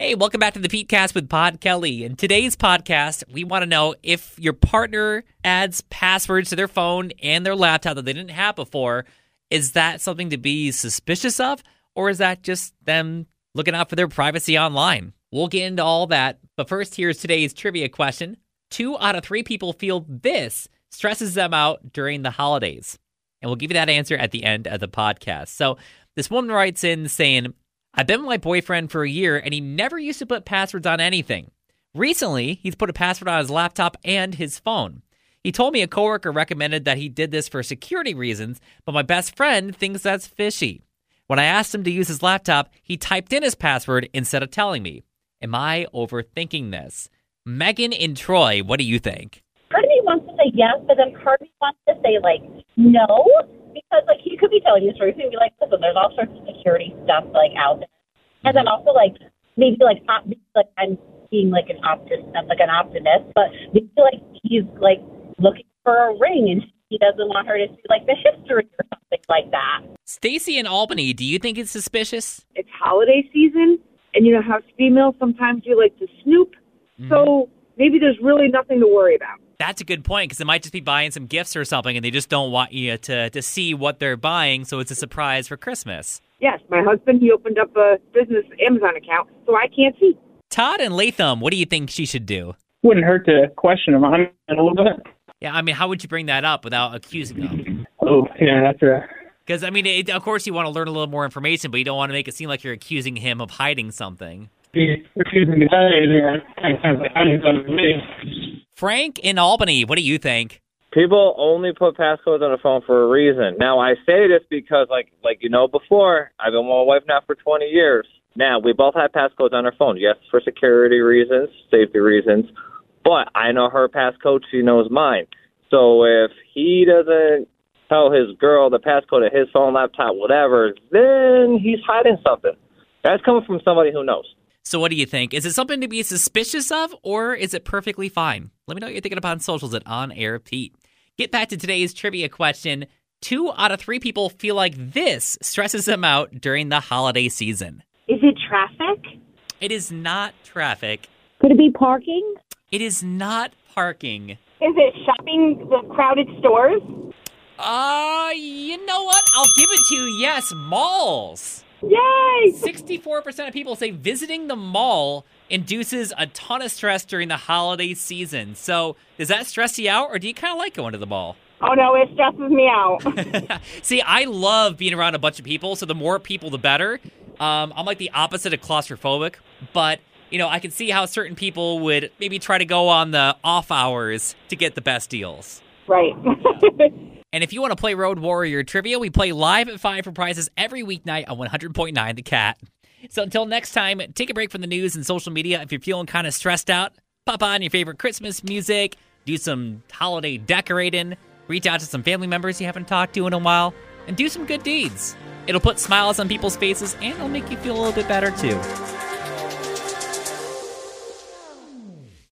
Hey, welcome back to the Pete Cast with Pod Kelly. In today's podcast, we want to know if your partner adds passwords to their phone and their laptop that they didn't have before, is that something to be suspicious of? Or is that just them looking out for their privacy online? We'll get into all that. But first, here's today's trivia question. Two out of three people feel this stresses them out during the holidays. And we'll give you that answer at the end of the podcast. So this woman writes in saying, I've been with my boyfriend for a year and he never used to put passwords on anything. Recently, he's put a password on his laptop and his phone. He told me a coworker recommended that he did this for security reasons, but my best friend thinks that's fishy. When I asked him to use his laptop, he typed in his password instead of telling me. Am I overthinking this? Megan in Troy, what do you think? part of me wants to say yes, but then part of me wants to say like no because like he could be telling you a story. He could be like, listen, there's all sorts of security stuff like out there, and then also like maybe like op- maybe, like I'm being like an optimist, like an optimist, but maybe like he's like looking for a ring and he doesn't want her to see like the history or something like that. Stacy in Albany, do you think it's suspicious? it's holiday season, and you know how females sometimes you like to snoop. Mm-hmm. So maybe there's really nothing to worry about. That's a good point because they might just be buying some gifts or something and they just don't want you to, to see what they're buying, so it's a surprise for Christmas. Yes, my husband he opened up a business Amazon account, so I can't see. Todd and Latham, what do you think she should do? wouldn't hurt to question him on a little bit. Yeah, I mean, how would you bring that up without accusing them? Oh, yeah, that's a Because, I mean, it, of course, you want to learn a little more information, but you don't want to make it seem like you're accusing him of hiding something. he's refusing to tell you. It kind of like hiding something to me. Frank in Albany, what do you think? People only put passcodes on a phone for a reason. Now I say this because like like you know before, I've been with my wife now for twenty years. Now we both have passcodes on our phone. Yes, for security reasons, safety reasons. But I know her passcode, she knows mine. So if he doesn't tell his girl the passcode of his phone, laptop, whatever, then he's hiding something. That's coming from somebody who knows. So, what do you think? Is it something to be suspicious of, or is it perfectly fine? Let me know what you're thinking about on socials at On Air Pete. Get back to today's trivia question. Two out of three people feel like this stresses them out during the holiday season. Is it traffic? It is not traffic. Could it be parking? It is not parking. Is it shopping the crowded stores? Uh, you know what? I'll give it to you. Yes, malls. Yay! 64% of people say visiting the mall induces a ton of stress during the holiday season. So, does that stress you out, or do you kind of like going to the mall? Oh no, it stresses me out. See, I love being around a bunch of people, so the more people, the better. Um, I'm like the opposite of claustrophobic, but you know, I can see how certain people would maybe try to go on the off hours to get the best deals. Right. And if you want to play Road Warrior Trivia, we play live at 5 for prizes every weeknight on 100.9 The Cat. So until next time, take a break from the news and social media. If you're feeling kind of stressed out, pop on your favorite Christmas music, do some holiday decorating, reach out to some family members you haven't talked to in a while, and do some good deeds. It'll put smiles on people's faces and it'll make you feel a little bit better too.